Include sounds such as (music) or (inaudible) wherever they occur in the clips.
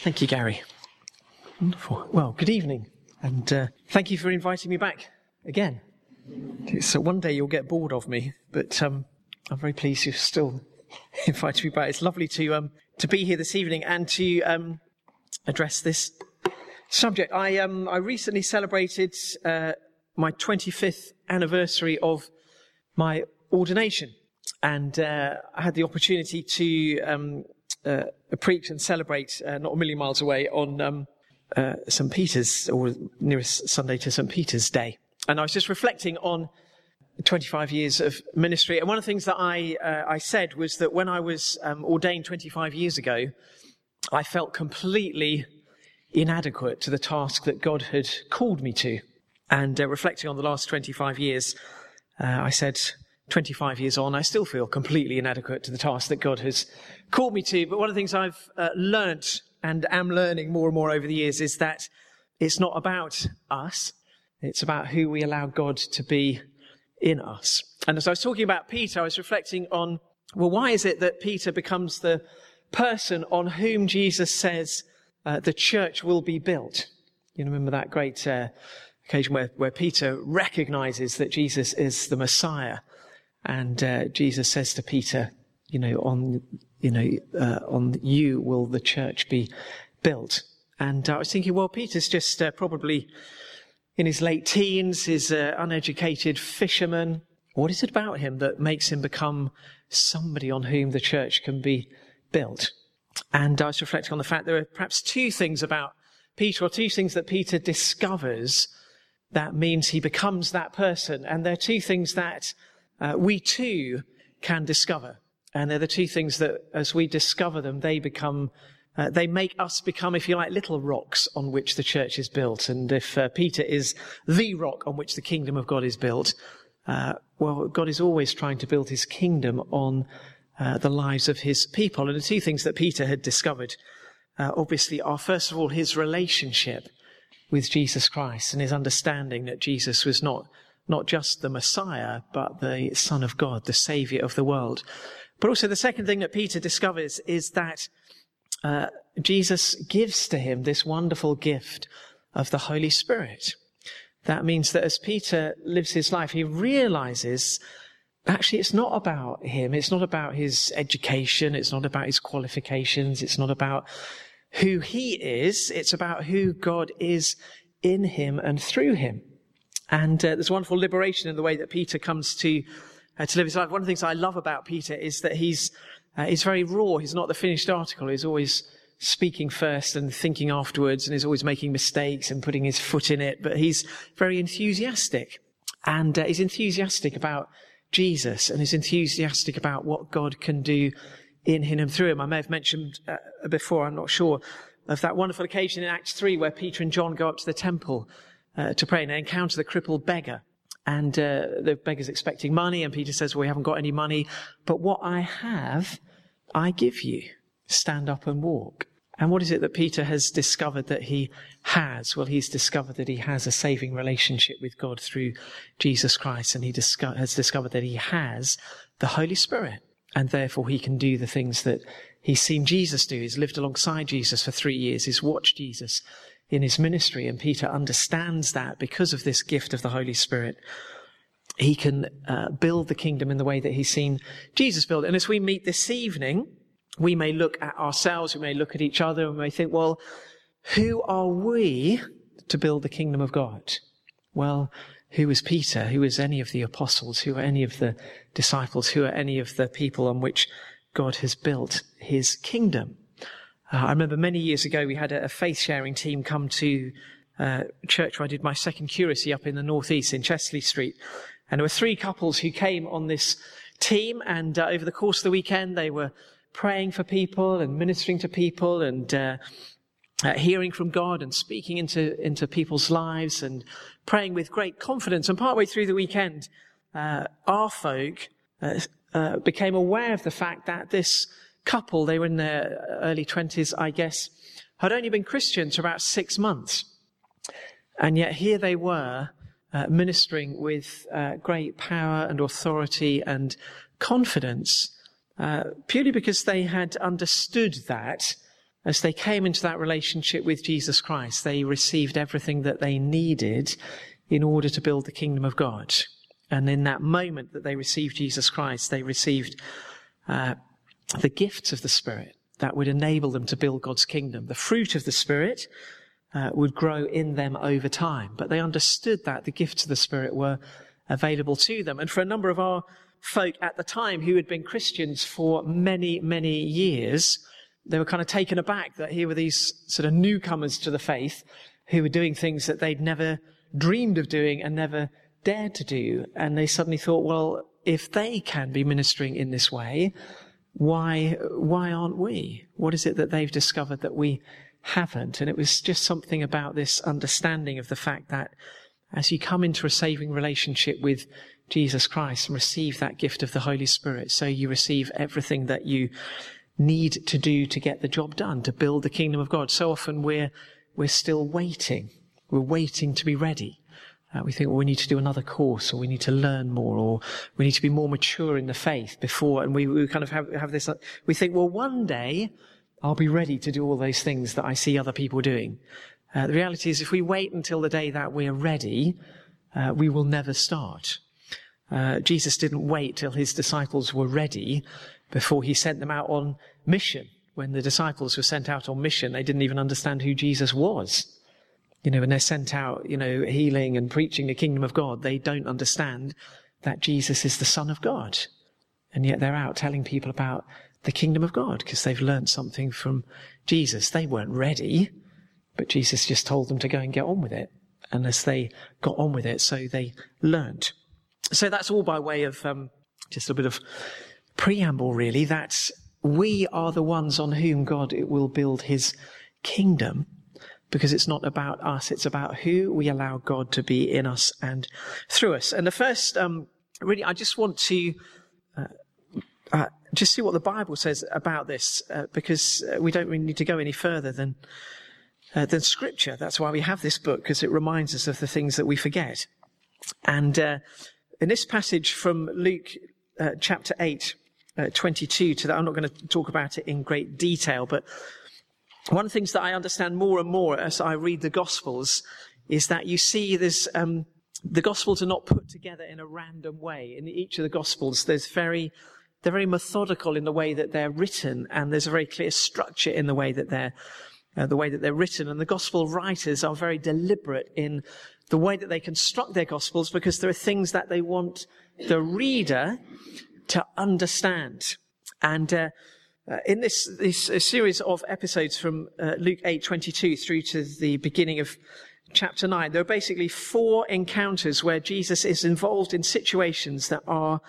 Thank you, Gary. Wonderful. Well, good evening, and uh, thank you for inviting me back again. So one day you'll get bored of me, but um, I'm very pleased you've still (laughs) invited me back. It's lovely to um, to be here this evening and to um, address this subject. I um, I recently celebrated uh, my 25th anniversary of my ordination, and uh, I had the opportunity to um, uh, preach and celebrate uh, not a million miles away on um, uh, St. Peter's, or nearest Sunday to St. Peter's Day. And I was just reflecting on 25 years of ministry. And one of the things that I, uh, I said was that when I was um, ordained 25 years ago, I felt completely inadequate to the task that God had called me to. And uh, reflecting on the last 25 years, uh, I said, 25 years on, I still feel completely inadequate to the task that God has called me to. But one of the things I've uh, learnt and am learning more and more over the years is that it's not about us. It's about who we allow God to be in us. And as I was talking about Peter, I was reflecting on, well, why is it that Peter becomes the person on whom Jesus says uh, the church will be built? You remember that great uh, occasion where, where Peter recognizes that Jesus is the Messiah. And uh, Jesus says to Peter, you know, on, you know, uh, on you will the church be built. And I was thinking, well, Peter's just uh, probably in his late teens, he's an uneducated fisherman. What is it about him that makes him become somebody on whom the church can be built? And I was reflecting on the fact there are perhaps two things about Peter, or two things that Peter discovers that means he becomes that person. And there are two things that uh, we too can discover. And they're the two things that, as we discover them, they become, uh, they make us become, if you like, little rocks on which the church is built. And if uh, Peter is the rock on which the kingdom of God is built, uh, well, God is always trying to build his kingdom on uh, the lives of his people. And the two things that Peter had discovered, uh, obviously, are first of all his relationship with Jesus Christ and his understanding that Jesus was not not just the Messiah, but the Son of God, the Savior of the world. But also the second thing that Peter discovers is that uh, Jesus gives to him this wonderful gift of the Holy Spirit. That means that as Peter lives his life, he realizes actually it's not about him. It's not about his education. It's not about his qualifications. It's not about who he is. It's about who God is in him and through him. And uh, there's wonderful liberation in the way that Peter comes to uh, to live his life. One of the things I love about Peter is that he's uh, he's very raw. He's not the finished article. He's always speaking first and thinking afterwards, and he's always making mistakes and putting his foot in it. But he's very enthusiastic, and uh, he's enthusiastic about Jesus, and he's enthusiastic about what God can do in him and through him. I may have mentioned uh, before. I'm not sure of that wonderful occasion in Acts three where Peter and John go up to the temple uh, to pray and they encounter the crippled beggar. And uh, the beggar's expecting money, and Peter says, Well, we haven't got any money, but what I have, I give you. Stand up and walk. And what is it that Peter has discovered that he has? Well, he's discovered that he has a saving relationship with God through Jesus Christ, and he disco- has discovered that he has the Holy Spirit, and therefore he can do the things that he's seen Jesus do. He's lived alongside Jesus for three years. He's watched Jesus in his ministry. And Peter understands that because of this gift of the Holy Spirit, he can uh, build the kingdom in the way that he's seen Jesus build. And as we meet this evening, we may look at ourselves, we may look at each other, and we may think, well, who are we to build the kingdom of God? Well, who is Peter? Who is any of the apostles? Who are any of the disciples? Who are any of the people on which God has built his kingdom? Uh, I remember many years ago we had a, a faith sharing team come to uh, church where I did my second curacy up in the northeast in Chester-le-Street. And there were three couples who came on this team and uh, over the course of the weekend they were praying for people and ministering to people and uh, uh, hearing from God and speaking into, into people's lives and praying with great confidence. And partway through the weekend, uh, our folk became aware of the fact that this couple, they were in their early 20s, I guess, had only been Christians for about six months. And yet here they were uh, ministering with uh, great power and authority and confidence, uh, purely because they had understood that as they came into that relationship with Jesus Christ, they received everything that they needed in order to build the kingdom of God. And in that moment that they received Jesus Christ, they received uh, the gifts of the Spirit that would enable them to build God's kingdom. The fruit of the Spirit uh, would grow in them over time. But they understood that the gifts of the Spirit were available to them. And for a number of our folk at the time who had been Christians for many, many years, they were kind of taken aback that here were these sort of newcomers to the faith who were doing things that they'd never dreamed of doing and never dared to do. And they suddenly thought, well, if they can be ministering in this way, why, why aren't we? What is it that they've discovered that we haven't? And it was just something about this understanding of the fact that as you come into a saving relationship with Jesus Christ and receive that gift of the Holy Spirit, so you receive everything that you need to do to get the job done, to build the kingdom of God. So often we're, we're still waiting. We're waiting to be ready. Uh, we think, well, we need to do another course, or we need to learn more, or we need to be more mature in the faith before. And we, we kind of have, have this, uh, we think, well, one day I'll be ready to do all those things that I see other people doing. Uh, the reality is, if we wait until the day that we're ready, uh, we will never start. Uh, Jesus didn't wait till his disciples were ready before he sent them out on mission. When the disciples were sent out on mission, they didn't even understand who Jesus was. You know, when they're sent out, you know, healing and preaching the kingdom of God, they don't understand that Jesus is the Son of God. And yet they're out telling people about the kingdom of God because they've learned something from Jesus. They weren't ready, but Jesus just told them to go and get on with it. And as they got on with it, so they learned. So that's all by way of um, just a bit of preamble, really. That we are the ones on whom God will build his kingdom because it's not about us, it's about who we allow God to be in us and through us. And the first, um, really, I just want to uh, uh, just see what the Bible says about this, uh, because uh, we don't really need to go any further than uh, than Scripture. That's why we have this book, because it reminds us of the things that we forget. And uh, in this passage from Luke chapter eight. 22 to that. I'm not going to talk about it in great detail, but one of the things that I understand more and more as I read the Gospels is that you see there's, um, the Gospels are not put together in a random way. In each of the Gospels, there's very, they're very methodical in the way that they're written, and there's a very clear structure in the way that they're, uh, the way that they're written. And the Gospel writers are very deliberate in the way that they construct their Gospels because there are things that they want the reader to understand. And, uh, uh, in this, this uh, series of episodes from uh, Luke 8:22 through to the beginning of chapter 9, there are basically four encounters where Jesus is involved in situations that are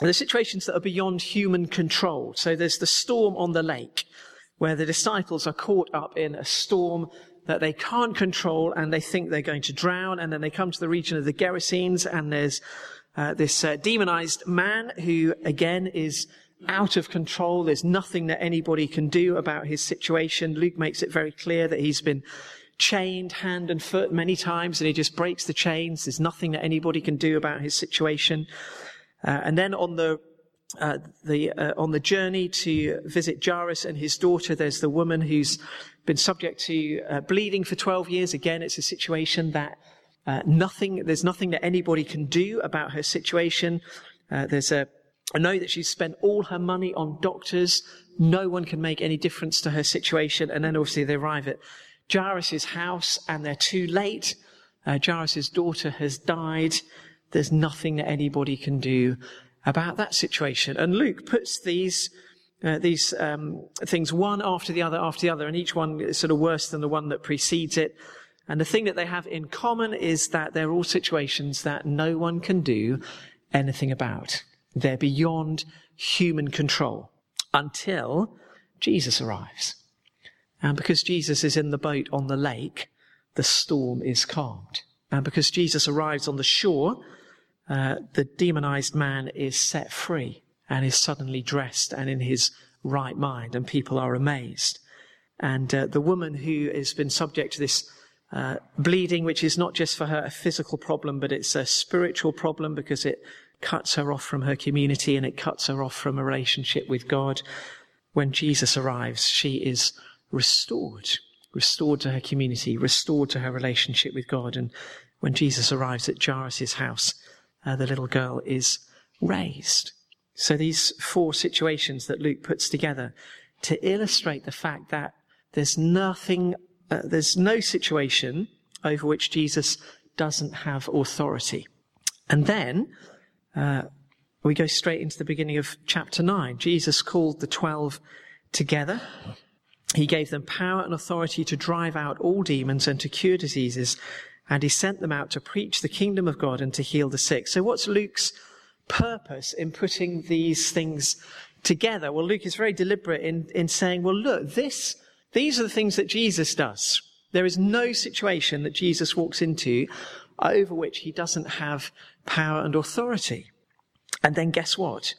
the situations that are beyond human control. So there's the storm on the lake, where the disciples are caught up in a storm that they can't control and they think they're going to drown. And then they come to the region of the Gerasenes and there's uh, this uh, demonized man who again is out of control. There's nothing that anybody can do about his situation. Luke makes it very clear that he's been chained hand and foot many times and he just breaks the chains. There's nothing that anybody can do about his situation. Uh, and then on the uh, the uh, on the journey to visit Jairus and his daughter, there's the woman who's been subject to uh, bleeding for 12 years. Again, it's a situation that uh, nothing there's nothing that anybody can do about her situation. Uh, there's a I know that she's spent all her money on doctors. No one can make any difference to her situation. And then obviously they arrive at Jairus' house and they're too late. Uh, Jairus' daughter has died. There's nothing that anybody can do about that situation. And Luke puts these uh, these um, things one after the other after the other, and each one is sort of worse than the one that precedes it. And the thing that they have in common is that they're all situations that no one can do anything about. They're beyond human control until Jesus arrives. And because Jesus is in the boat on the lake, the storm is calmed. And because Jesus arrives on the shore, uh, the demonized man is set free and is suddenly dressed and in his right mind, and people are amazed. And uh, the woman who has been subject to this uh, bleeding, which is not just for her a physical problem, but it's a spiritual problem because it cuts her off from her community and it cuts her off from a relationship with God. When Jesus arrives, she is restored, restored to her community, restored to her relationship with God. And when Jesus arrives at Jairus' house, uh, the little girl is raised. So these four situations that Luke puts together to illustrate the fact that there's nothing, uh, there's no situation over which Jesus doesn't have authority. And then uh, we go straight into the beginning of chapter 9. Jesus called the twelve together. He gave them power and authority to drive out all demons and to cure diseases. And he sent them out to preach the kingdom of God and to heal the sick. So what's Luke's purpose in putting these things together? Well, Luke is very deliberate in, in saying, well, look, this, these are the things that Jesus does. There is no situation that Jesus walks into over which he doesn't have power and authority. And then guess what?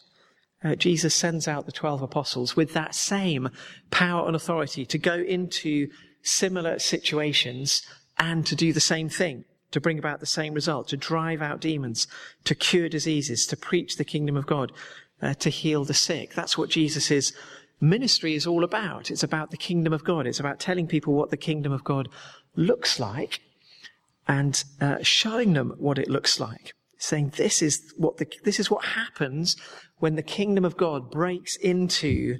Uh, Jesus sends out the 12 apostles with that same power and authority to go into similar situations and to do the same thing, to bring about the same result, to drive out demons, to cure diseases, to preach the kingdom of God, uh, to heal the sick. That's what Jesus' ministry is all about. It's about the kingdom of God. It's about telling people what the kingdom of God looks like and uh, showing them what it looks like. Saying this is what the, this is what happens when the kingdom of God breaks into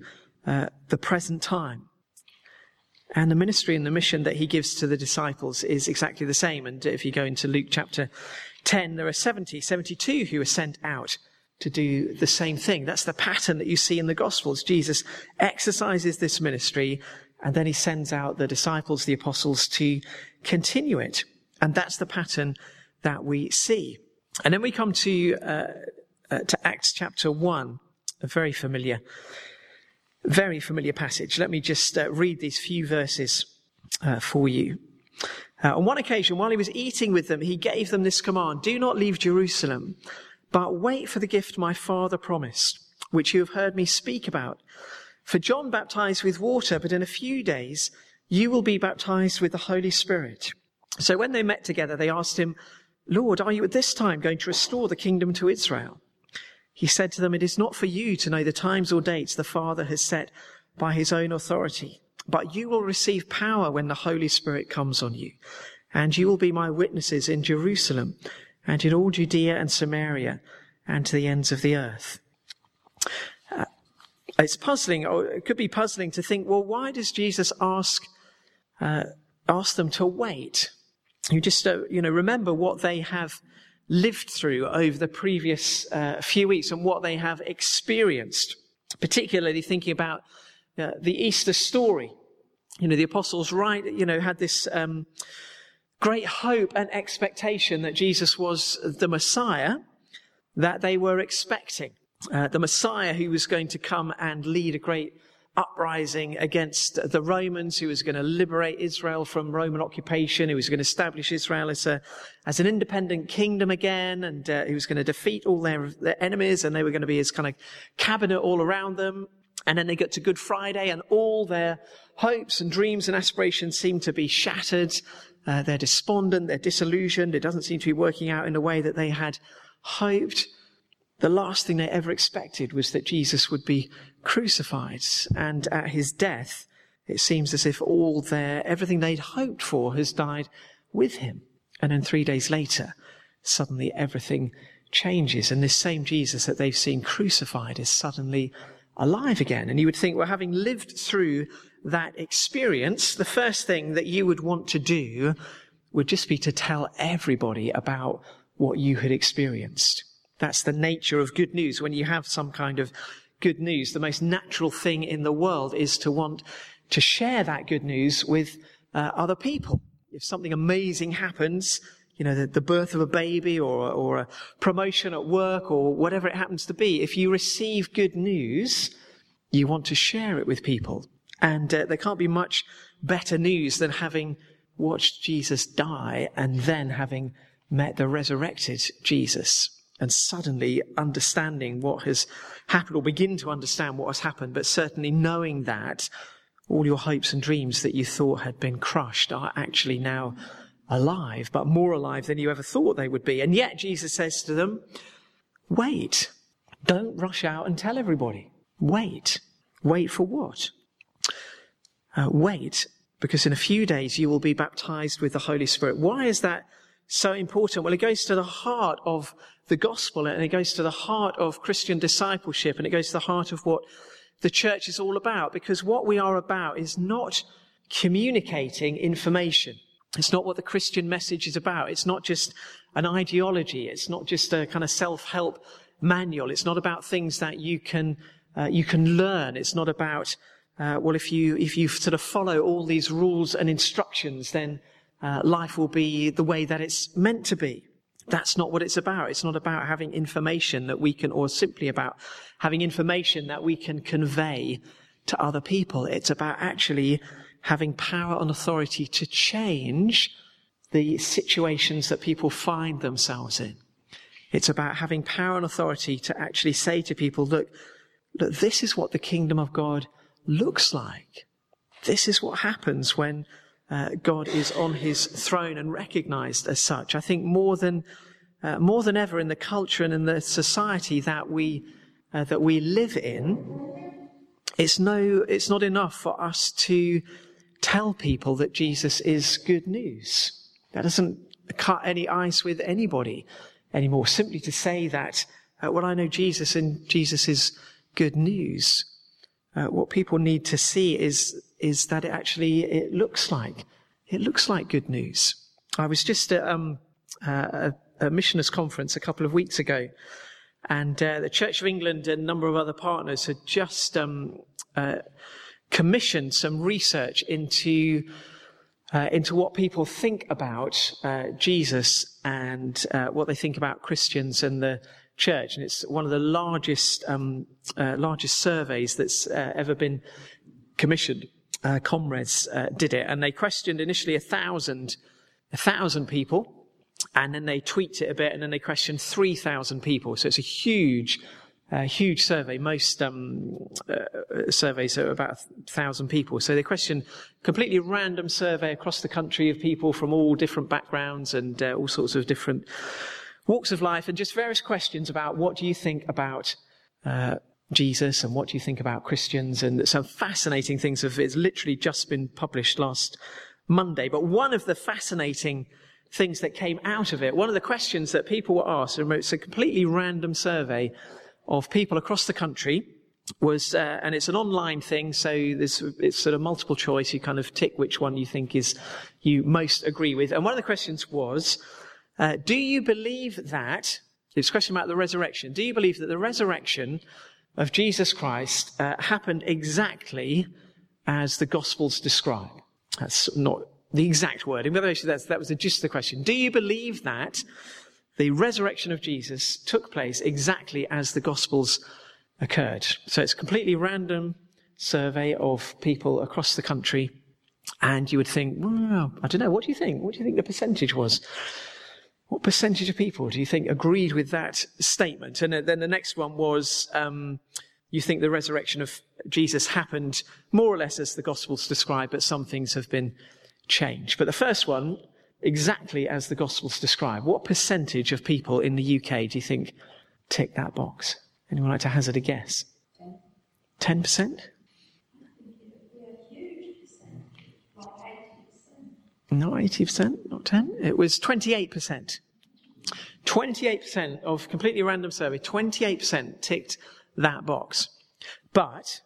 uh, the present time. And the ministry and the mission that he gives to the disciples is exactly the same. And if you go into Luke chapter 10, there are 70, 72 who are sent out to do the same thing. That's the pattern that you see in the Gospels. Jesus exercises this ministry and then he sends out the disciples, the apostles, to continue it. And that's the pattern that we see. And then we come to, uh, uh, to Acts chapter 1, a very familiar, very familiar passage. Let me just uh, read these few verses uh, for you. Uh, on one occasion, while he was eating with them, he gave them this command Do not leave Jerusalem, but wait for the gift my father promised, which you have heard me speak about. For John baptized with water, but in a few days you will be baptized with the Holy Spirit. So when they met together, they asked him, Lord, are you at this time going to restore the kingdom to Israel? He said to them, It is not for you to know the times or dates the Father has set by his own authority, but you will receive power when the Holy Spirit comes on you. And you will be my witnesses in Jerusalem and in all Judea and Samaria and to the ends of the earth. Uh, it's puzzling, or it could be puzzling to think, well, why does Jesus ask, uh, ask them to wait? You just, uh, you know, remember what they have lived through over the previous uh, few weeks and what they have experienced, particularly thinking about uh, the Easter story. You know, the apostles, right, you know, had this um, great hope and expectation that Jesus was the Messiah that they were expecting. Uh, the Messiah who was going to come and lead a great uprising against the Romans, who was going to liberate Israel from Roman occupation, who was going to establish Israel as, a, as an independent kingdom again, and uh, he was going to defeat all their, their enemies, and they were going to be his kind of cabinet all around them. And then they get to Good Friday, and all their hopes and dreams and aspirations seem to be shattered. Uh, they're despondent, they're disillusioned. It doesn't seem to be working out in the way that they had hoped. The last thing they ever expected was that Jesus would be crucified. And at his death, it seems as if all their, everything they'd hoped for has died with him. And then three days later, suddenly everything changes. And this same Jesus that they've seen crucified is suddenly alive again. And you would think, well, having lived through that experience, the first thing that you would want to do would just be to tell everybody about what you had experienced. That's the nature of good news. When you have some kind of good news, the most natural thing in the world is to want to share that good news with uh, other people. If something amazing happens, you know, the, the, birth of a baby or, or a promotion at work or whatever it happens to be, if you receive good news, you want to share it with people. And uh, there can't be much better news than having watched Jesus die and then having met the resurrected Jesus and suddenly understanding what has happened or begin to understand what has happened, but certainly knowing that all your hopes and dreams that you thought had been crushed are actually now alive, but more alive than you ever thought they would be. And yet Jesus says to them, wait. Don't rush out and tell everybody. Wait. Wait for what? uh, wait, because in a few days you will be baptized with the Holy Spirit. Why is that so important? Well, it goes to the heart of the gospel and it goes to the heart of Christian discipleship and it goes to the heart of what the church is all about because what we are about is not communicating information. It's not what the Christian message is about. It's not just an ideology. It's not just a kind of self-help manual. It's not about things that you can, uh, you can learn. It's not about, uh, well, if you, if you sort of follow all these rules and instructions, then uh, life will be the way that it's meant to be. That's not what it's about. It's not about having information that we can, or simply about having information that we can convey to other people. It's about actually having power and authority to change the situations that people find themselves in. It's about having power and authority to actually say to people, look, look, this is what the kingdom of God looks like. This is what happens when uh, God is on his throne and recognized as such. I think more than, uh, more than ever in the culture and in the society that we, uh, that we live in, it's no, it's not enough for us to tell people that Jesus is good news. That doesn't cut any ice with anybody anymore. Simply to say that, uh, well, I know Jesus and Jesus is good news. Uh, what people need to see is, is that it actually, it looks like, it looks like good news. I was just at, um, uh, a, a missioners conference a couple of weeks ago and uh, the Church of England and a number of other partners had just um, uh, commissioned some research into uh, into what people think about uh, Jesus and uh, what they think about Christians and the church, and it's one of the largest um, uh, largest surveys that's uh, ever been commissioned. Uh, ComRes did it, and they questioned initially a thousand a thousand people, and then they tweaked it a bit, and then they questioned three thousand people. So it's a huge a huge survey. Most um, uh, surveys are about a thousand people. So they questioned completely random survey across the country of people from all different backgrounds and uh, all sorts of different walks of life, and just various questions about what do you think about uh, Jesus and what do you think about Christians, and some fascinating things have it's literally just been published last Monday. But one of the fascinating things that came out of it, one of the questions that people were asked, and it's a completely random survey of people across the country was, uh, and it's an online thing, so there's it's sort of multiple choice. You kind of tick which one you think is you most agree with. And one of the questions was, uh, do you believe that? It's a question about the resurrection. Do you believe that the resurrection of Jesus Christ uh, happened exactly as the Gospels describe? That's not the exact wording, but that's, that was the gist of the question. Do you believe that the resurrection of Jesus took place exactly as the Gospels occurred. So it's a completely random survey of people across the country. And you would think, well, I don't know, what do you think? What do you think the percentage was? What percentage of people do you think agreed with that statement? And then the next one was, um, you think the resurrection of Jesus happened more or less as the Gospels describe, but some things have been changed. But the first one, exactly as the Gospels describe. What percentage of people in the UK do you think tick that box? Anyone like to hazard a guess? 10%? Not 80%, not 10. It was 28%. 28% of completely random survey, 28% ticked that box. But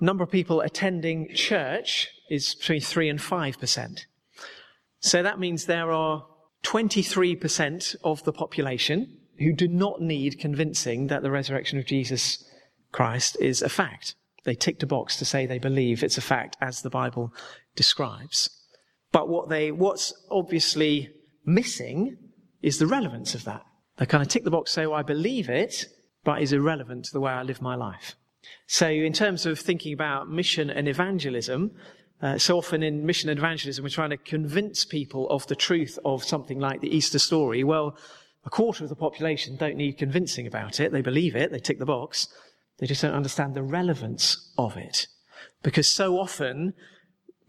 number of people attending church is between 3 and 5%. So that means there are 23% of the population who do not need convincing that the resurrection of Jesus Christ is a fact. They ticked a box to say they believe it's a fact as the Bible describes. But what they, what's obviously missing is the relevance of that. They kind of tick the box, say, well, I believe it, but is irrelevant to the way I live my life. So in terms of thinking about mission and evangelism, uh, so often in mission and evangelism, we're trying to convince people of the truth of something like the Easter story. Well, a quarter of the population don't need convincing about it. They believe it. They tick the box. They just don't understand the relevance of it. Because so often,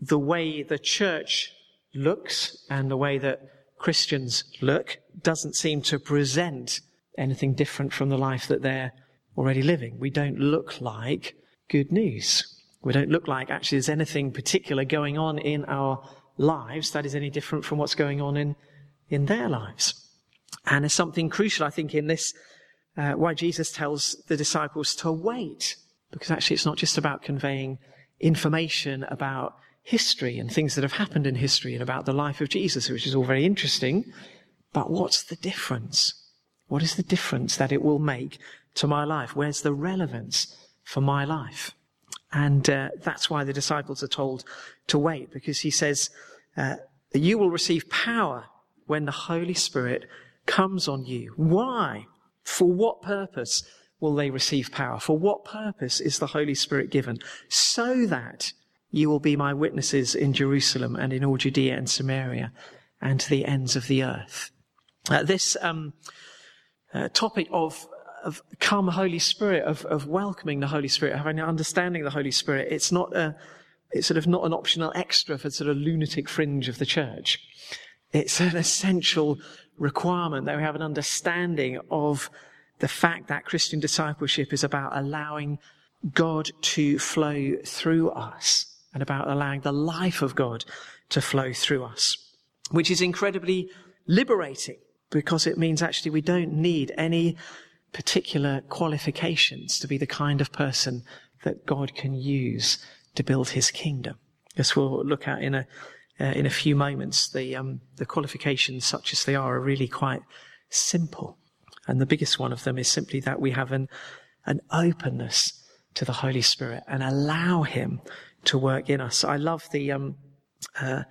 the way the church looks and the way that Christians look doesn't seem to present anything different from the life that they're already living. We don't look like good news. We don't look like actually there's anything particular going on in our lives that is any different from what's going on in, in their lives. And there's something crucial, I think, in this, uh, why Jesus tells the disciples to wait. Because actually it's not just about conveying information about history and things that have happened in history and about the life of Jesus, which is all very interesting. But what's the difference? What is the difference that it will make to my life? Where's the relevance for my life? And uh, that's why the disciples are told to wait, because he says, uh, you will receive power when the Holy Spirit comes on you. Why? For what purpose will they receive power? For what purpose is the Holy Spirit given? So that you will be my witnesses in Jerusalem and in all Judea and Samaria and to the ends of the earth. Uh, this um, uh, topic of of come Holy Spirit, of, of welcoming the Holy Spirit, having an understanding of the Holy Spirit, it's not a, it's sort of not an optional extra for sort of lunatic fringe of the church. It's an essential requirement that we have an understanding of the fact that Christian discipleship is about allowing God to flow through us and about allowing the life of God to flow through us, which is incredibly liberating because it means actually we don't need any particular qualifications to be the kind of person that God can use to build his kingdom. As we'll look at in a, uh, in a few moments, the, um, the qualifications, such as they are, are really quite simple. And the biggest one of them is simply that we have an, an openness to the Holy Spirit and allow him to work in us. I love the, um, uh,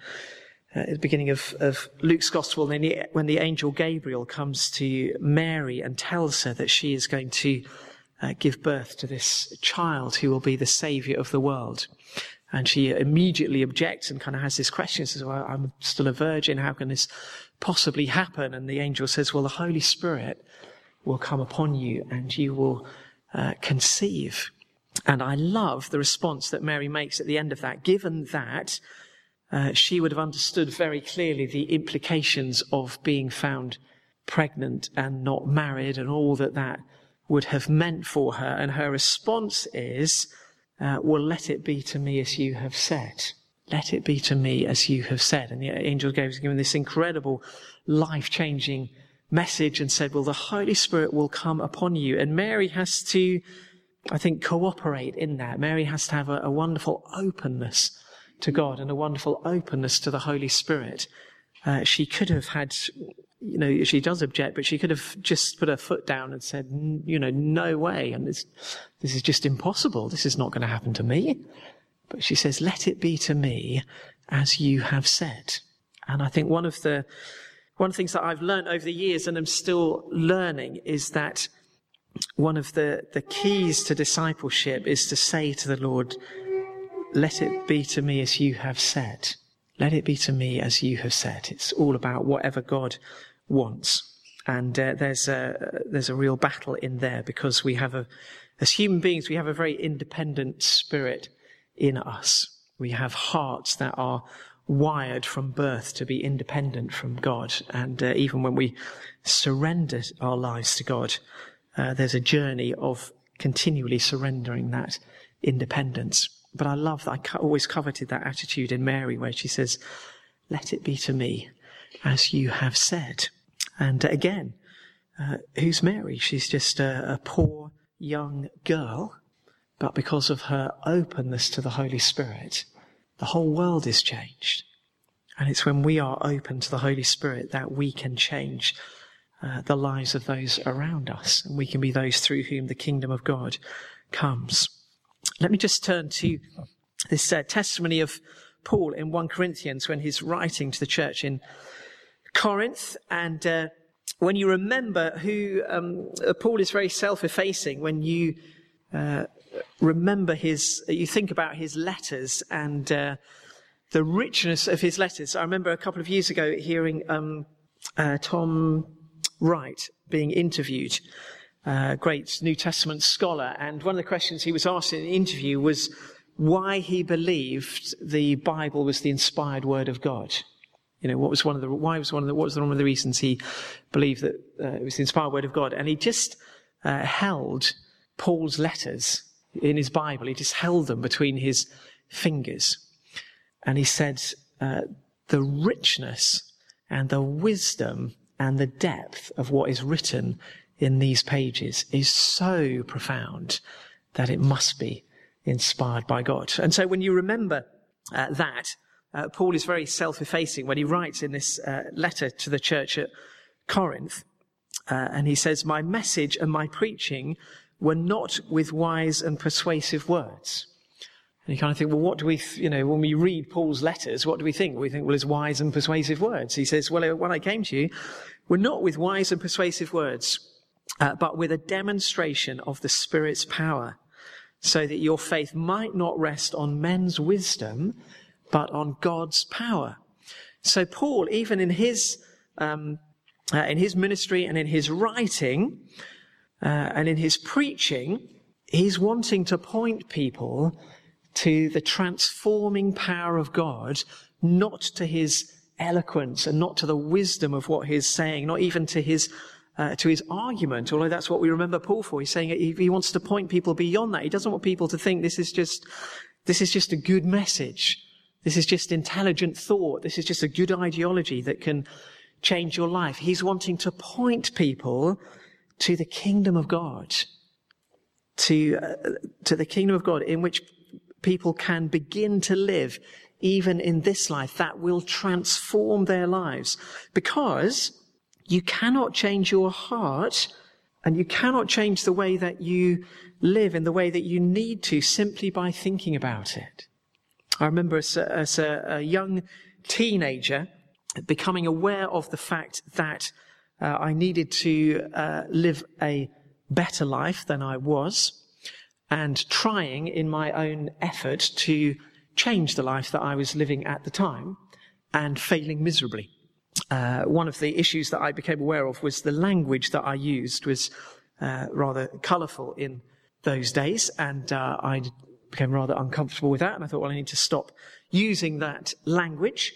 uh, the beginning of, of Luke's gospel, when the, when the angel Gabriel comes to Mary and tells her that she is going to uh, give birth to this child who will be the savior of the world. And she immediately objects and kind of has this question, says, well, I'm still a virgin. How can this possibly happen? And the angel says, well, the Holy Spirit will come upon you and you will uh, conceive. And I love the response that Mary makes at the end of that, given that uh, she would have understood very clearly the implications of being found pregnant and not married and all that that would have meant for her. And her response is, uh, well, let it be to me as you have said. Let it be to me as you have said. And the angel gave given this incredible life changing message and said, well, the Holy Spirit will come upon you. And Mary has to, I think, cooperate in that. Mary has to have a, a wonderful openness to God and a wonderful openness to the Holy Spirit. Uh, she could have had, you know, she does object, but she could have just put her foot down and said, you know, no way. And this, this is just impossible. This is not going to happen to me. But she says, let it be to me as you have said. And I think one of the, one of the things that I've learned over the years and I'm still learning is that one of the, the keys to discipleship is to say to the Lord, let it be to me as you have said. Let it be to me as you have said. It's all about whatever God wants. And uh, there's, a, there's a real battle in there because we have a, as human beings, we have a very independent spirit in us. We have hearts that are wired from birth to be independent from God. And uh, even when we surrender our lives to God, uh, there's a journey of continually surrendering that independence. But I love that. I always coveted that attitude in Mary where she says, let it be to me as you have said. And again, uh, who's Mary? She's just a, a poor young girl, but because of her openness to the Holy Spirit, the whole world is changed. And it's when we are open to the Holy Spirit that we can change uh, the lives of those around us. And we can be those through whom the kingdom of God comes. Let me just turn to this uh, testimony of Paul in 1 Corinthians when he's writing to the church in Corinth. And uh, when you remember who um, uh, Paul is very self effacing, when you uh, remember his, you think about his letters and uh, the richness of his letters. I remember a couple of years ago hearing um, uh, Tom Wright being interviewed uh, great New Testament scholar, and one of the questions he was asked in the interview was why he believed the Bible was the inspired word of God. You know, what was one of the why was one of the what was one of the reasons he believed that uh, it was the inspired word of God, and he just uh, held Paul's letters in his Bible. He just held them between his fingers. And he said, uh, the richness and the wisdom and the depth of what is written in these pages is so profound that it must be inspired by God. And so when you remember uh, that, uh, Paul is very self-effacing when he writes in this uh, letter to the church at Corinth, uh, and he says, "My message and my preaching were not with wise and persuasive words." And you kind of think, well, what do we, th- you know, when we read Paul's letters, what do we think? We think, well, it's wise and persuasive words. He says, well, when I came to you, we're not with wise and persuasive words, uh, but with a demonstration of the Spirit's power, so that your faith might not rest on men's wisdom, but on God's power. So Paul, even in his um, uh, in his ministry and in his writing uh, and in his preaching, he's wanting to point people to the transforming power of God, not to his eloquence and not to the wisdom of what he's saying, not even to his uh, to his argument, although that's what we remember Paul for. He's saying he, he wants to point people beyond that. He doesn't want people to think this is just this is just a good message. This is just intelligent thought. This is just a good ideology that can change your life. He's wanting to point people to the kingdom of God, to, uh, to the kingdom of God in which people can begin to live even in this life that will transform their lives because you cannot change your heart and you cannot change the way that you live in the way that you need to simply by thinking about it. I remember as a, as a, a young teenager becoming aware of the fact that uh, I needed to uh, live a better life than I was and trying in my own effort to change the life that I was living at the time and failing miserably. Uh, one of the issues that I became aware of was the language that I used was uh, rather colourful in those days, and uh, I became rather uncomfortable with that, and I thought, well, I need to stop using that language.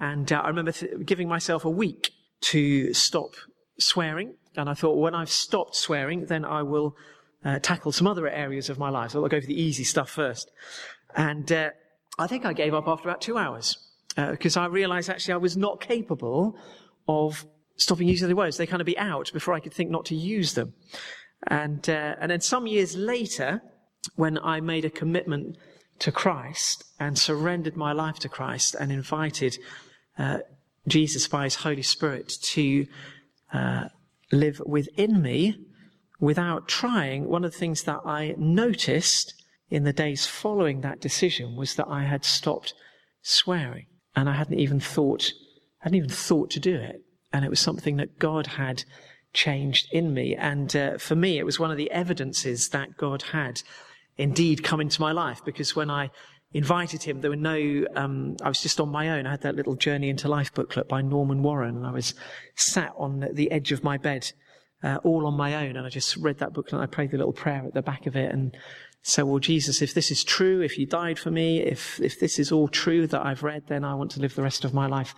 And uh, I remember th- giving myself a week to stop swearing, and I thought, when I've stopped swearing, then I will uh, tackle some other areas of my life. So I'll go for the easy stuff first. And uh, I think I gave up after about two hours because uh, I realised actually I was not capable of stopping using the words. They kind of be out before I could think not to use them. And uh, and then some years later, when I made a commitment to Christ and surrendered my life to Christ and invited uh, Jesus by His Holy Spirit to uh, live within me without trying, one of the things that I noticed in the days following that decision was that I had stopped swearing and I hadn't even thought, hadn't even thought to do it. And it was something that God had changed in me. And uh, for me, it was one of the evidences that God had indeed come into my life because when I invited him, there were no, um, I was just on my own. I had that little Journey into Life booklet by Norman Warren and I was sat on the edge of my bed, uh, all on my own. And I just read that booklet and I prayed the little prayer at the back of it and said, well, Jesus, if this is true, if you died for me, if, if this is all true that I've read, then I want to live the rest of my life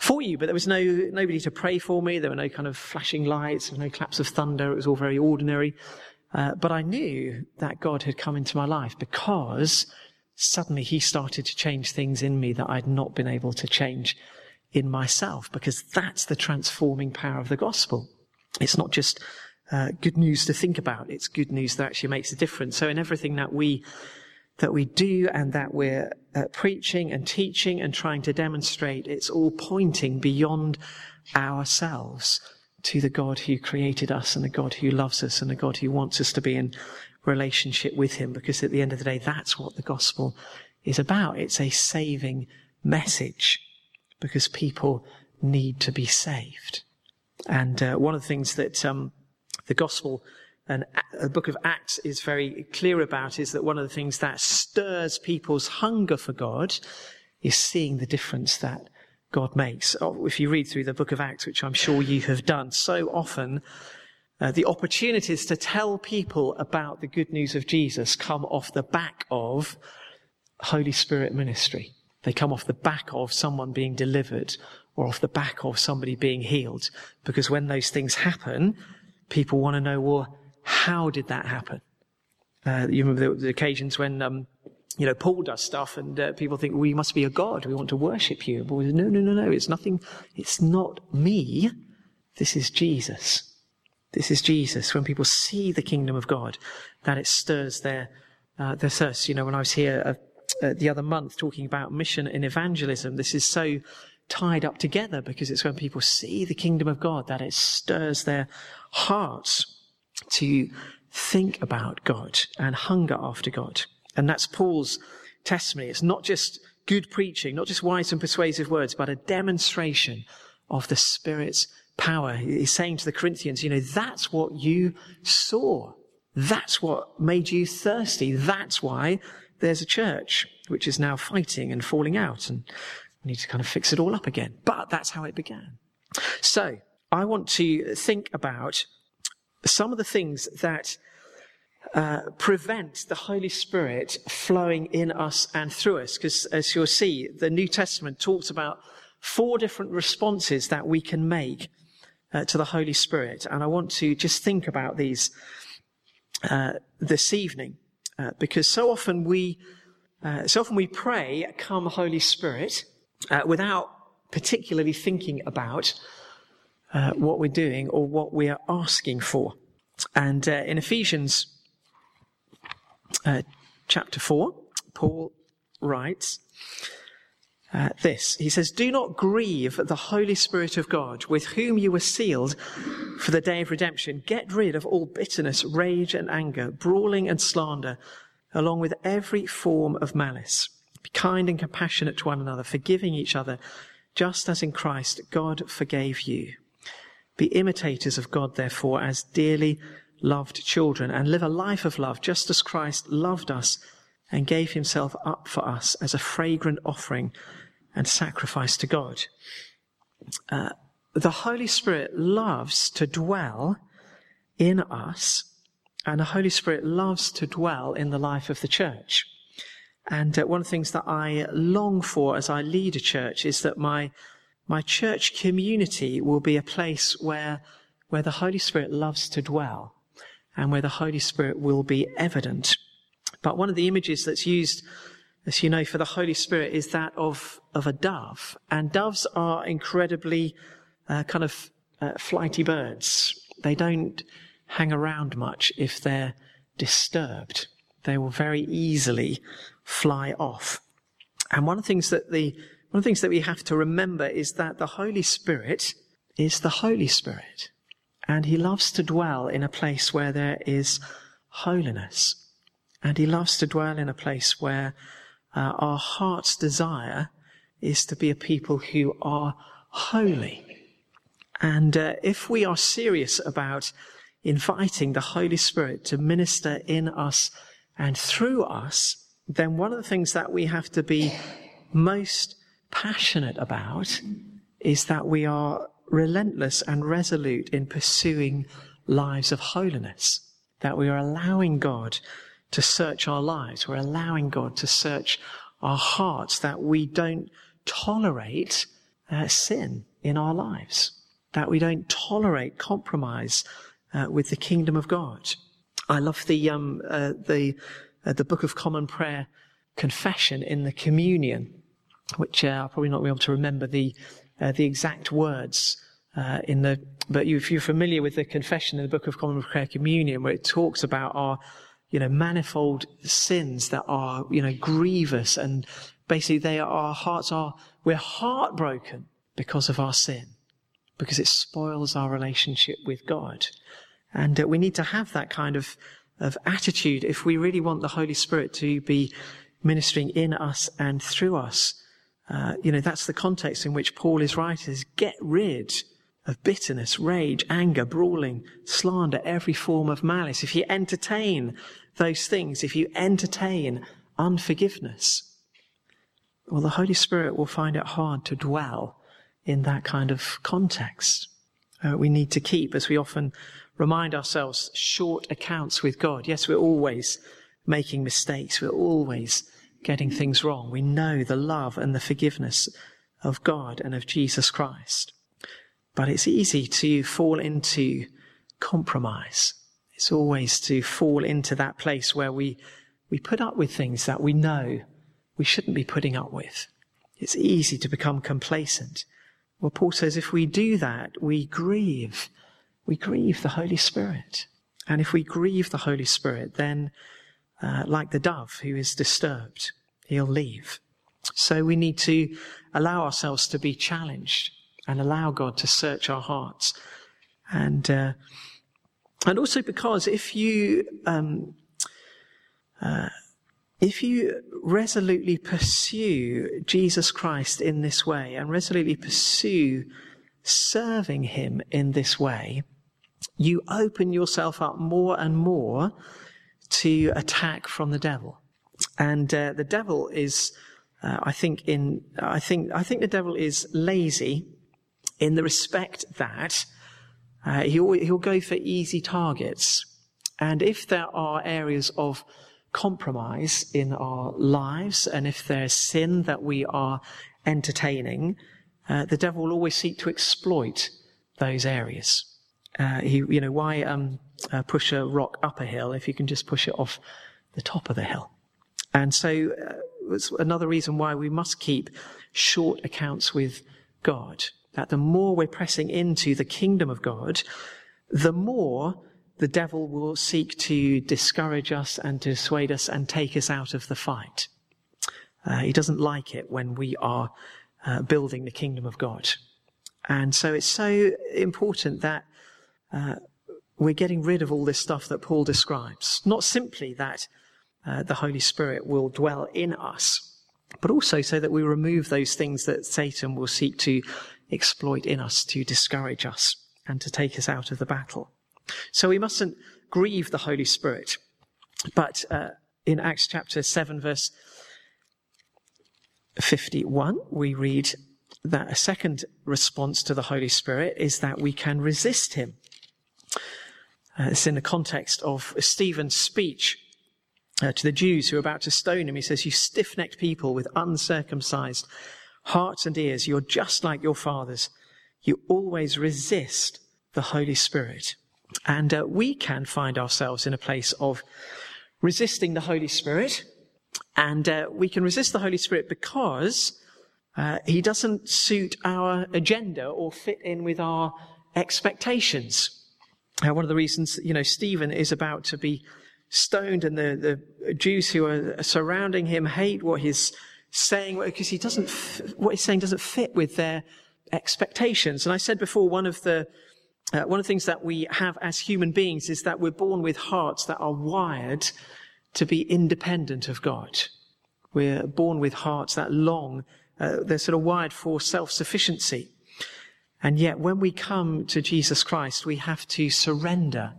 for you. But there was no, nobody to pray for me. There were no kind of flashing lights, no claps of thunder. It was all very ordinary. Uh, but I knew that God had come into my life because suddenly he started to change things in me that I'd not been able to change in myself because that's the transforming power of the gospel. It's not just uh, good news to think about. It's good news that actually makes a difference. So in everything that we that we do and that we're uh, preaching and teaching and trying to demonstrate, it's all pointing beyond ourselves to the God who created us and the God who loves us and the God who wants us to be in relationship with him because at the end of the day, that's what the gospel is about. It's a saving message because people need to be saved. And uh, one of the things that um, the gospel and the book of Acts is very clear about is that one of the things that stirs people's hunger for God is seeing the difference that God makes. Oh, if you read through the book of Acts, which I'm sure you have done so often, uh, the opportunities to tell people about the good news of Jesus come off the back of Holy Spirit ministry. They come off the back of someone being delivered or off the back of somebody being healed. Because when those things happen, people want to know, well, how did that happen? Uh, you remember the, the occasions when, um, you know, Paul does stuff and uh, people think, well, you must be a god. We want to worship you. But no, no, no, no. It's nothing. It's not me. This is Jesus. This is Jesus. When people see the kingdom of God, that it stirs their, uh, their thirst. You know, when I was here uh, uh, the other month talking about mission and evangelism, this is so tied up together because it's when people see the kingdom of God that it stirs their hearts to think about God and hunger after God. And that's Paul's testimony. It's not just good preaching, not just wise and persuasive words, but a demonstration of the Spirit's power. He's saying to the Corinthians, you know, that's what you saw. That's what made you thirsty. That's why there's a church which is now fighting and falling out. And we need to kind of fix it all up again. But that's how it began. So I want to think about some of the things that uh, prevent the Holy Spirit flowing in us and through us. Because as you'll see, the New Testament talks about four different responses that we can make uh, to the Holy Spirit. And I want to just think about these uh, this evening. Uh, because so often we, uh, so often we pray, come Holy Spirit, uh, without particularly thinking about uh, what we're doing or what we are asking for. And uh, in Ephesians uh, chapter 4, Paul writes uh, this. He says, Do not grieve the Holy Spirit of God, with whom you were sealed for the day of redemption. Get rid of all bitterness, rage, and anger, brawling and slander, along with every form of malice. Be kind and compassionate to one another, forgiving each other, just as in Christ God forgave you. Be imitators of God, therefore, as dearly loved children, and live a life of love, just as Christ loved us and gave himself up for us as a fragrant offering and sacrifice to God. Uh, the Holy Spirit loves to dwell in us, and the Holy Spirit loves to dwell in the life of the church. And uh, one of the things that I long for as I lead a church is that my, my church community will be a place where, where the Holy Spirit loves to dwell and where the Holy Spirit will be evident. But one of the images that's used, as you know, for the Holy Spirit is that of, of a dove. And doves are incredibly uh, kind of uh, flighty birds. They don't hang around much if they're disturbed. They will very easily fly off. And one of the things that the one of the things that we have to remember is that the Holy Spirit is the Holy Spirit. And he loves to dwell in a place where there is holiness. And he loves to dwell in a place where uh, our heart's desire is to be a people who are holy. And uh, if we are serious about inviting the Holy Spirit to minister in us and through us, then one of the things that we have to be most passionate about is that we are relentless and resolute in pursuing lives of holiness. That we are allowing God to search our lives. We're allowing God to search our hearts, that we don't tolerate uh, sin in our lives, that we don't tolerate compromise uh, with the kingdom of God. I love the, um, uh, the uh, the Book of Common Prayer confession in the communion, which uh, I'll probably not be able to remember the, uh, the exact words uh, in the, but if you're familiar with the confession in the Book of Common Prayer communion, where it talks about our, you know, manifold sins that are, you know, grievous and basically they are, our hearts are, we're heartbroken because of our sin, because it spoils our relationship with God. And uh, we need to have that kind of of attitude if we really want the Holy Spirit to be ministering in us and through us. Uh, you know, that's the context in which Paul is writing is get rid of bitterness, rage, anger, brawling, slander, every form of malice. If you entertain those things, if you entertain unforgiveness, well, the Holy Spirit will find it hard to dwell in that kind of context. Uh, we need to keep, as we often remind ourselves short accounts with God. Yes, we're always making mistakes. We're always getting things wrong. We know the love and the forgiveness of God and of Jesus Christ. But it's easy to fall into compromise. It's always to fall into that place where we, we put up with things that we know we shouldn't be putting up with. It's easy to become complacent. Well, Paul says if we do that, we grieve. We grieve the Holy Spirit. And if we grieve the Holy Spirit, then, uh, like the dove who is disturbed, he'll leave. So we need to allow ourselves to be challenged and allow God to search our hearts. And, uh, and also because if you, um, uh, if you resolutely pursue Jesus Christ in this way and resolutely pursue serving him in this way, you open yourself up more and more to attack from the devil. And uh, the devil is, uh, I think, in I think I think the devil is lazy in the respect that uh, he'll he'll go for easy targets, and if there are areas of compromise in our lives, and if there's sin that we are entertaining, uh, the devil will always seek to exploit those areas. Uh, he, you know, why um, uh, push a rock up a hill if you can just push it off the top of the hill? And so, uh, it's another reason why we must keep short accounts with God. That the more we're pressing into the kingdom of God, the more the devil will seek to discourage us and to dissuade us and take us out of the fight. Uh, he doesn't like it when we are uh, building the kingdom of God. And so it's so important that uh, we're getting rid of all this stuff that Paul describes. Not simply that uh, the Holy Spirit will dwell in us, but also so that we remove those things that Satan will seek to exploit in us to discourage us and to take us out of the battle. So we mustn't grieve the Holy Spirit. But uh, in Acts chapter 7, verse 51, we read that a second response to the Holy Spirit is that we can resist him. Uh, it's in the context of Stephen's speech uh, to the Jews who are about to stone him. He says, You stiff necked people with uncircumcised hearts and ears, you're just like your fathers. You always resist the Holy Spirit. And uh, we can find ourselves in a place of resisting the Holy Spirit. And uh, we can resist the Holy Spirit because uh, he doesn't suit our agenda or fit in with our expectations. One of the reasons, you know, Stephen is about to be stoned and the, the Jews who are surrounding him hate what he's saying because he doesn't, what he's saying doesn't fit with their expectations. And I said before, one of the, uh, one of the things that we have as human beings is that we're born with hearts that are wired to be independent of God. We're born with hearts that long, uh, they're sort of wired for self-sufficiency. And yet, when we come to Jesus Christ, we have to surrender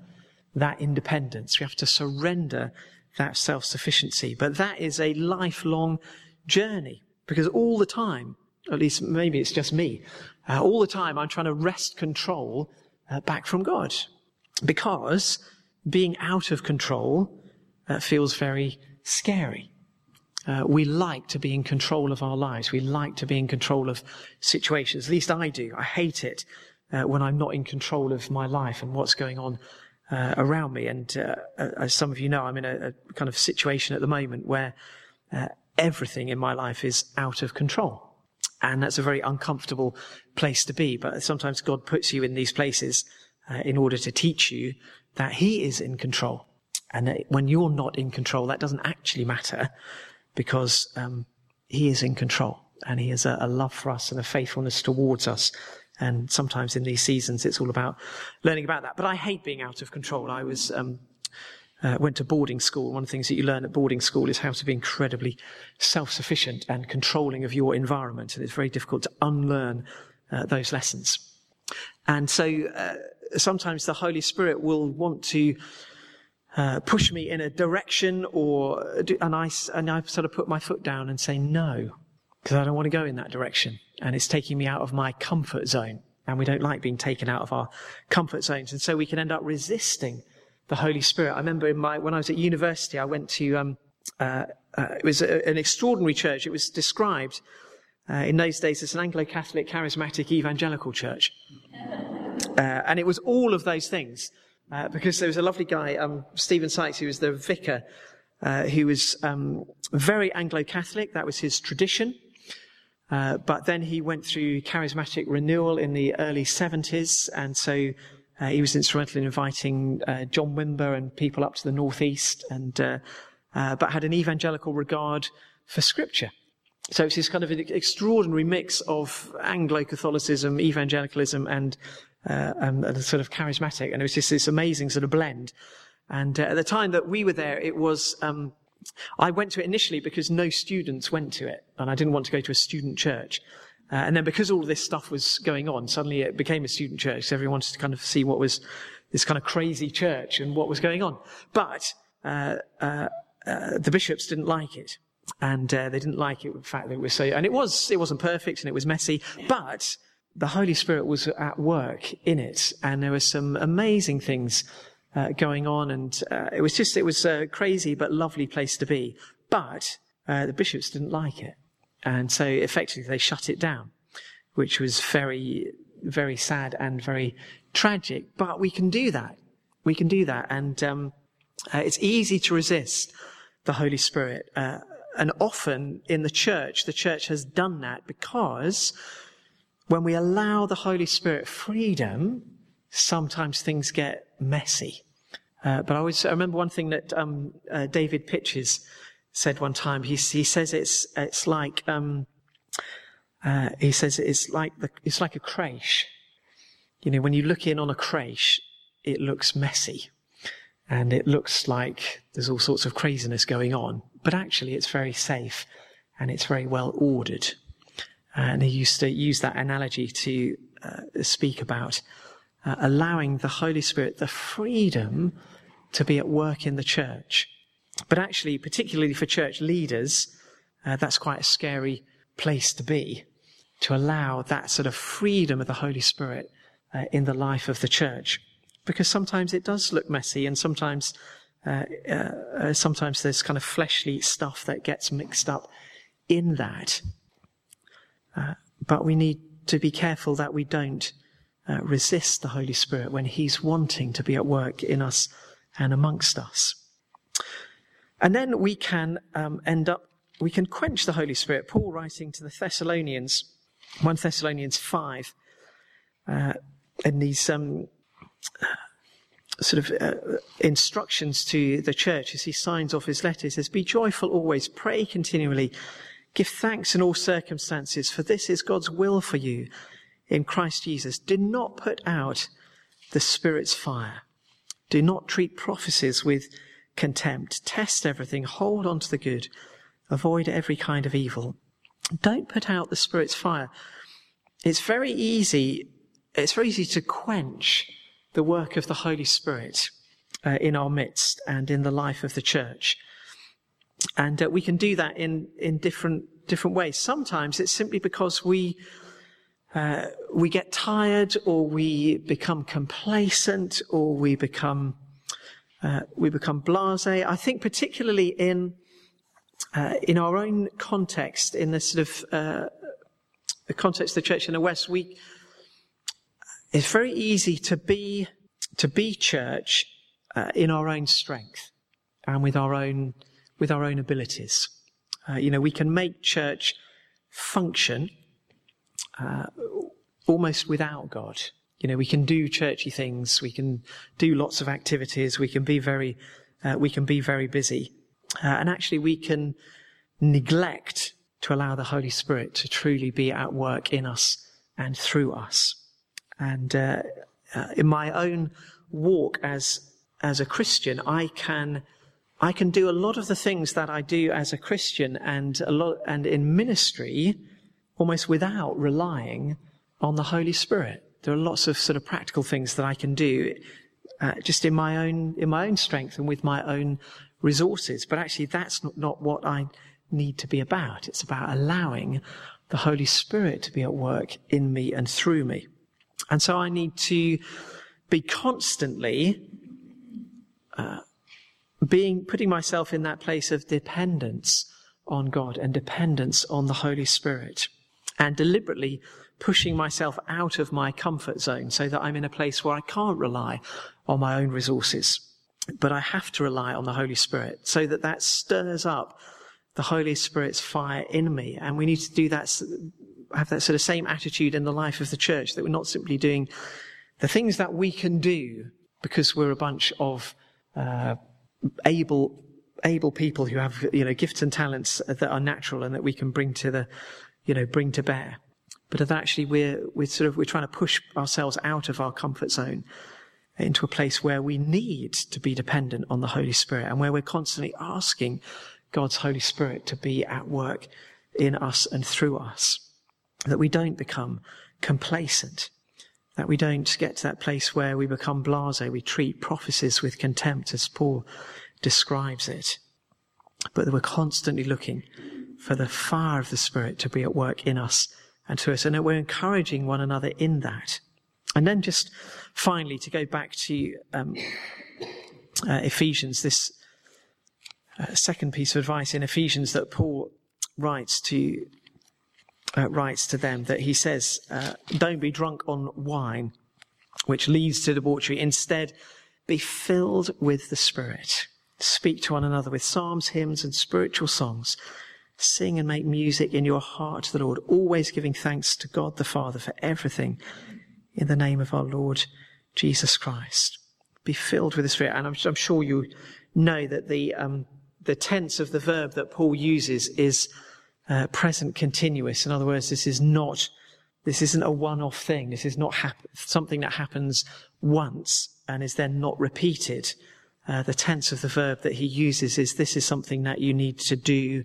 that independence. We have to surrender that self sufficiency. But that is a lifelong journey because all the time, at least maybe it's just me, uh, all the time I'm trying to wrest control uh, back from God because being out of control uh, feels very scary. Uh, we like to be in control of our lives. We like to be in control of situations. At least I do. I hate it uh, when I'm not in control of my life and what's going on uh, around me. And uh, as some of you know, I'm in a, a, kind of situation at the moment where uh, everything in my life is out of control. And that's a very uncomfortable place to be. But sometimes God puts you in these places uh, in order to teach you that He is in control. And when you're not in control, that doesn't actually matter because um, He is in control and He has a, a love for us and a faithfulness towards us. And sometimes in these seasons, it's all about learning about that. But I hate being out of control. I was um, uh, went to boarding school. One of the things that you learn at boarding school is how to be incredibly self-sufficient and controlling of your environment. And it's very difficult to unlearn uh, those lessons. And so uh, sometimes the Holy Spirit will want to uh, push me in a direction or, do, and I, and I sort of put my foot down and say no, because I don't want to go in that direction. And it's taking me out of my comfort zone. And we don't like being taken out of our comfort zones. And so we can end up resisting the Holy Spirit. I remember my, when I was at university, I went to, um, uh, uh, it was a, an extraordinary church. It was described uh, in those days as an Anglo-Catholic charismatic evangelical church. Uh, and it was all of those things uh, because there was a lovely guy, um, Stephen Sykes, who was the vicar, uh, who was um, very Anglo-Catholic. That was his tradition. Uh, but then he went through charismatic renewal in the early 70s, and so uh, he was instrumental in inviting uh, John Wimber and people up to the northeast, and but had an evangelical regard for Scripture. So it's this kind of an extraordinary mix of Anglo-Catholicism, evangelicalism, and, uh, and, sort of charismatic, and it was just this amazing sort of blend. And at the time that we were there, it was um, I went to it initially because no students went to it, and I didn't want to go to a student church. Uh, and then because all this stuff was going on, suddenly it became a student church. So everyone wanted to kind of see what was this kind of crazy church and what was going on. But uh, uh, uh the bishops didn't like it, and uh, they didn't like it. The fact that it was so, and it was it wasn't perfect and it was messy, but the Holy Spirit was at work in it, and there were some amazing things uh, going on, and uh, it was just it was a crazy but lovely place to be. But uh, the bishops didn't like it, and so effectively they shut it down, which was very very sad and very tragic. But we can do that. We can do that, and um, uh, it's easy to resist the Holy Spirit. Uh, and often in the church, the church has done that because when we allow the Holy Spirit freedom, sometimes things get messy. Uh, but I always I remember one thing that um, uh, David Pytches said one time. He, he says it's it's like um, uh, he says it's like the, it's like a creche. You know, when you look in on a creche, it looks messy, and it looks like there's all sorts of craziness going on. But actually, it's very safe, and it's very well ordered. And he used to use that analogy to uh, speak about uh, allowing the Holy Spirit the freedom to be at work in the church. But actually, particularly for church leaders, uh, that's quite a scary place to be, to allow that sort of freedom of the Holy Spirit uh, in the life of the church. Because sometimes it does look messy and sometimes, uh, uh, sometimes there's kind of fleshly stuff that gets mixed up in that. Uh, but we need to be careful that we don't uh, resist the Holy Spirit when He's wanting to be at work in us and amongst us. And then we can um, end up, we can quench the Holy Spirit. Paul writing to the Thessalonians, 1 Thessalonians 5, uh, in these um, sort of uh, instructions to the church as he signs off his letter, he says, Be joyful always, pray continually, give thanks in all circumstances, for this is God's will for you in Christ Jesus. Do not put out the Spirit's fire. Do not treat prophecies with contempt. Test everything. Hold on to the good. Avoid every kind of evil. Don't put out the Spirit's fire. It's very easy. It's very easy to quench the work of the Holy Spirit uh, in our midst and in the life of the church. And uh, we can do that in, in different, different ways. Sometimes it's simply because we uh, we get tired or we become complacent or we become uh, we become blasé. I think particularly in uh, in our own context, in the sort of uh, the context of the church in the West, we it's very easy to be to be church uh, in our own strength and with our own with our own abilities. Uh, you know, we can make church function uh, almost without God. You know, we can do churchy things, we can do lots of activities, we can be very, uh, we can be very busy, uh, and actually we can neglect to allow the Holy Spirit to truly be at work in us and through us. And uh, uh, in my own walk as as a Christian, I can I can do a lot of the things that I do as a Christian and a lot and in ministry almost without relying on the Holy Spirit. There are lots of sort of practical things that I can do uh, just in my own in my own strength and with my own resources. But actually, that's not, not what I need to be about. It's about allowing the Holy Spirit to be at work in me and through me. And so I need to be constantly uh, being putting myself in that place of dependence on God and dependence on the Holy Spirit. and deliberately pushing myself out of my comfort zone so that I'm in a place where I can't rely on my own resources, but I have to rely on the Holy Spirit so that that stirs up the Holy Spirit's fire in me. And we need to do that, have that sort of same attitude in the life of the church that we're not simply doing the things that we can do because we're a bunch of uh, able able people who have you know gifts and talents that are natural and that we can bring to the you know bring to bear. But that actually we're we're sort of we're trying to push ourselves out of our comfort zone into a place where we need to be dependent on the Holy Spirit and where we're constantly asking God's Holy Spirit to be at work in us and through us that we don't become complacent that we don't get to that place where we become blasé, we treat prophecies with contempt, as Paul describes it, but that we're constantly looking for the fire of the Spirit to be at work in us and to us, and that we're encouraging one another in that. And then just finally, to go back to um, uh, Ephesians, this uh, second piece of advice in Ephesians that Paul writes to uh, writes to them that he says, uh, Don't be drunk on wine, which leads to debauchery. Instead, be filled with the Spirit. Speak to one another with psalms, hymns, and spiritual songs. Sing and make music in your heart to the Lord, always giving thanks to God the Father for everything in the name of our Lord Jesus Christ. Be filled with the Spirit. And I'm, I'm sure you know that the, um, the tense of the verb that Paul uses is uh, present continuous. In other words, this is not, this isn't a one-off thing. This is not hap- something that happens once and is then not repeated. Uh, the tense of the verb that he uses is this is something that you need to do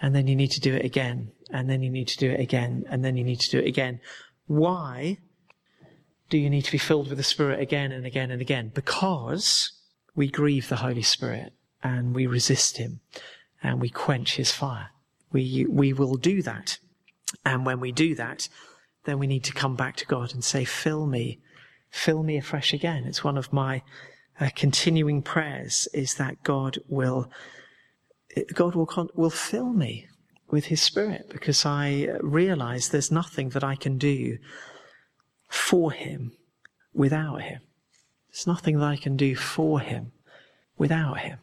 and then you need to do it again and then you need to do it again and then you need to do it again. Why do you need to be filled with the Spirit again and again and again? Because we grieve the Holy Spirit and we resist him and we quench his fire we, we will do that. And when we do that, then we need to come back to God and say, fill me, fill me afresh again. It's one of my uh, continuing prayers is that God will, God will, con- will fill me with his spirit because I realize there's nothing that I can do for him without him. There's nothing that I can do for him without him.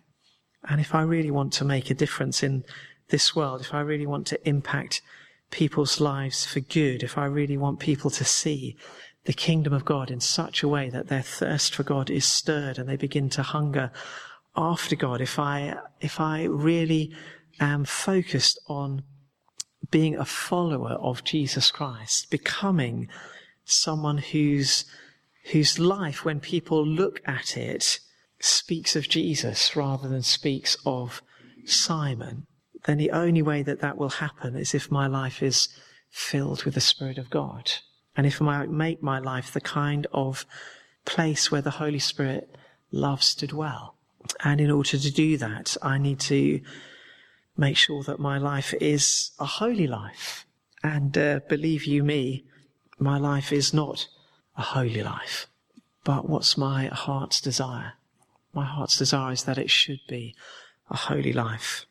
And if I really want to make a difference in this world, if I really want to impact people's lives for good, if I really want people to see the kingdom of God in such a way that their thirst for God is stirred and they begin to hunger after God, if I, if I really am focused on being a follower of Jesus Christ, becoming someone whose, whose life, when people look at it, speaks of Jesus rather than speaks of Simon, then the only way that that will happen is if my life is filled with the Spirit of God. And if I make my life the kind of place where the Holy Spirit loves to dwell. And in order to do that, I need to make sure that my life is a holy life. And uh, believe you me, my life is not a holy life. But what's my heart's desire? My heart's desire is that it should be a holy life.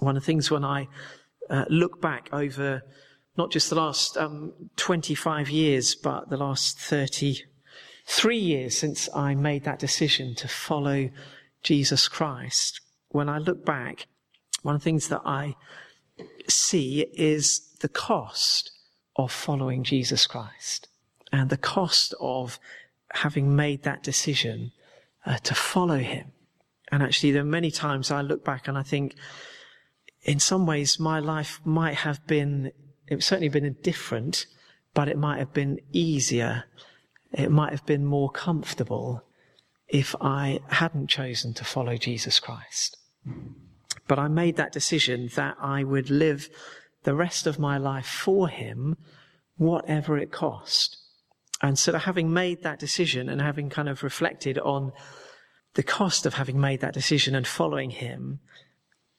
One of the things when I uh, look back over not just the last um, 25 years, but the last 33 years since I made that decision to follow Jesus Christ, when I look back, one of the things that I see is the cost of following Jesus Christ and the cost of having made that decision uh, to follow him. And actually, there are many times I look back and I think, in some ways, my life might have been, it certainly been different, but it might have been easier. It might have been more comfortable if I hadn't chosen to follow Jesus Christ. But I made that decision that I would live the rest of my life for Him, whatever it cost. And so having made that decision and having kind of reflected on the cost of having made that decision and following Him,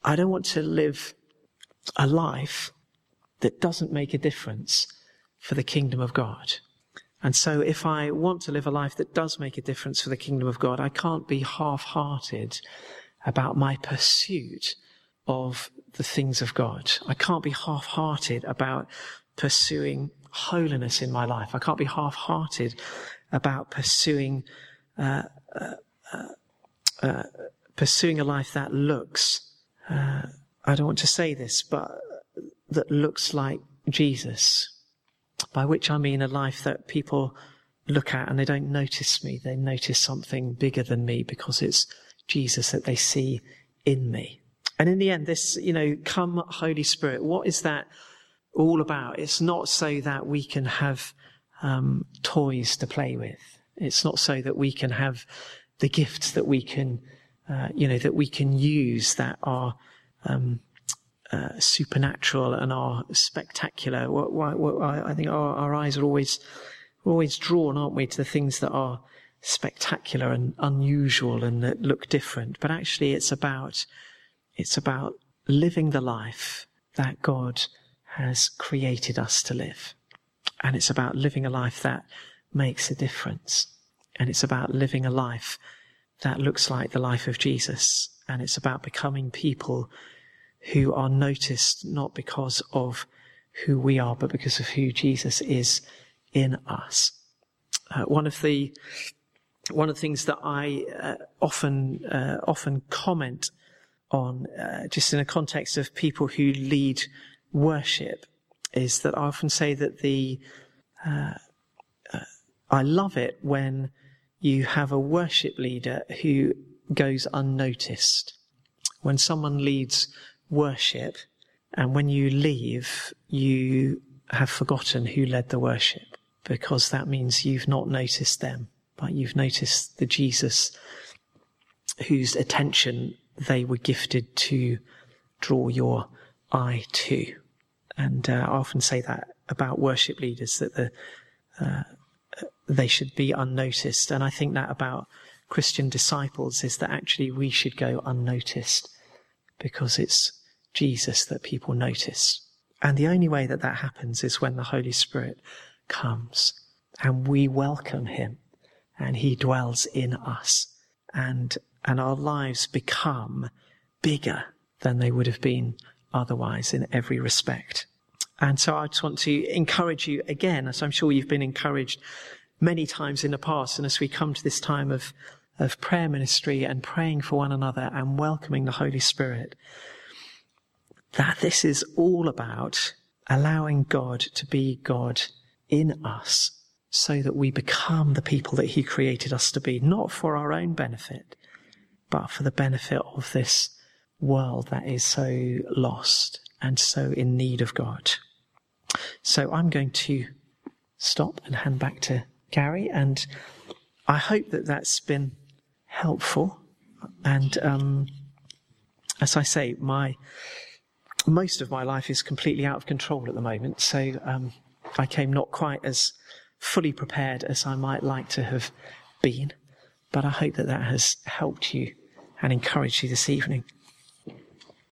I don't want to live a life that doesn't make a difference for the kingdom of God. And so if I want to live a life that does make a difference for the kingdom of God, I can't be half-hearted about my pursuit of the things of God. I can't be half-hearted about pursuing holiness in my life. I can't be half hearted about pursuing, uh, uh, uh, uh, pursuing a life that looks, uh, I don't want to say this, but that looks like Jesus. By which I mean a life that people look at and they don't notice me. They notice something bigger than me because it's Jesus that they see in me. And in the end, this, you know, come Holy Spirit, what is that all about? It's not so that we can have um, toys to play with. It's not so that we can have the gifts that we can, uh, you know, that we can use that are um, uh, supernatural and are spectacular. I think our, our eyes are always always drawn, aren't we, to the things that are spectacular and unusual and that look different. But actually, it's about it's about living the life that God has created us to live. And it's about living a life that makes a difference. And it's about living a life that looks like the life of Jesus. And it's about becoming people who are noticed not because of who we are, but because of who Jesus is in us. Uh, one of the one of the things that I uh, often uh, often comment on, uh, just in a context of people who lead worship, is that I often say that the uh, uh, I love it when you have a worship leader who goes unnoticed. When someone leads worship, and when you leave, you have forgotten who led the worship because that means you've not noticed them, but you've noticed the Jesus whose attention they were gifted to draw your eye to. And uh, I often say that about worship leaders that the, uh, they should be unnoticed. And I think that about Christian disciples is that actually we should go unnoticed because it's Jesus that people notice. And the only way that that happens is when the Holy Spirit comes and we welcome him and he dwells in us and, and our lives become bigger than they would have been otherwise in every respect. And so I just want to encourage you again, as I'm sure you've been encouraged many times in the past. And as we come to this time of, of prayer ministry and praying for one another and welcoming the Holy Spirit, that this is all about allowing God to be God in us so that we become the people that He created us to be, not for our own benefit, but for the benefit of this world that is so lost and so in need of God. So I'm going to stop and hand back to Gary, and I hope that that's been helpful. And um, as I say, my most of my life is completely out of control at the moment, so um, I came not quite as fully prepared as I might like to have been, but I hope that that has helped you and encouraged you this evening.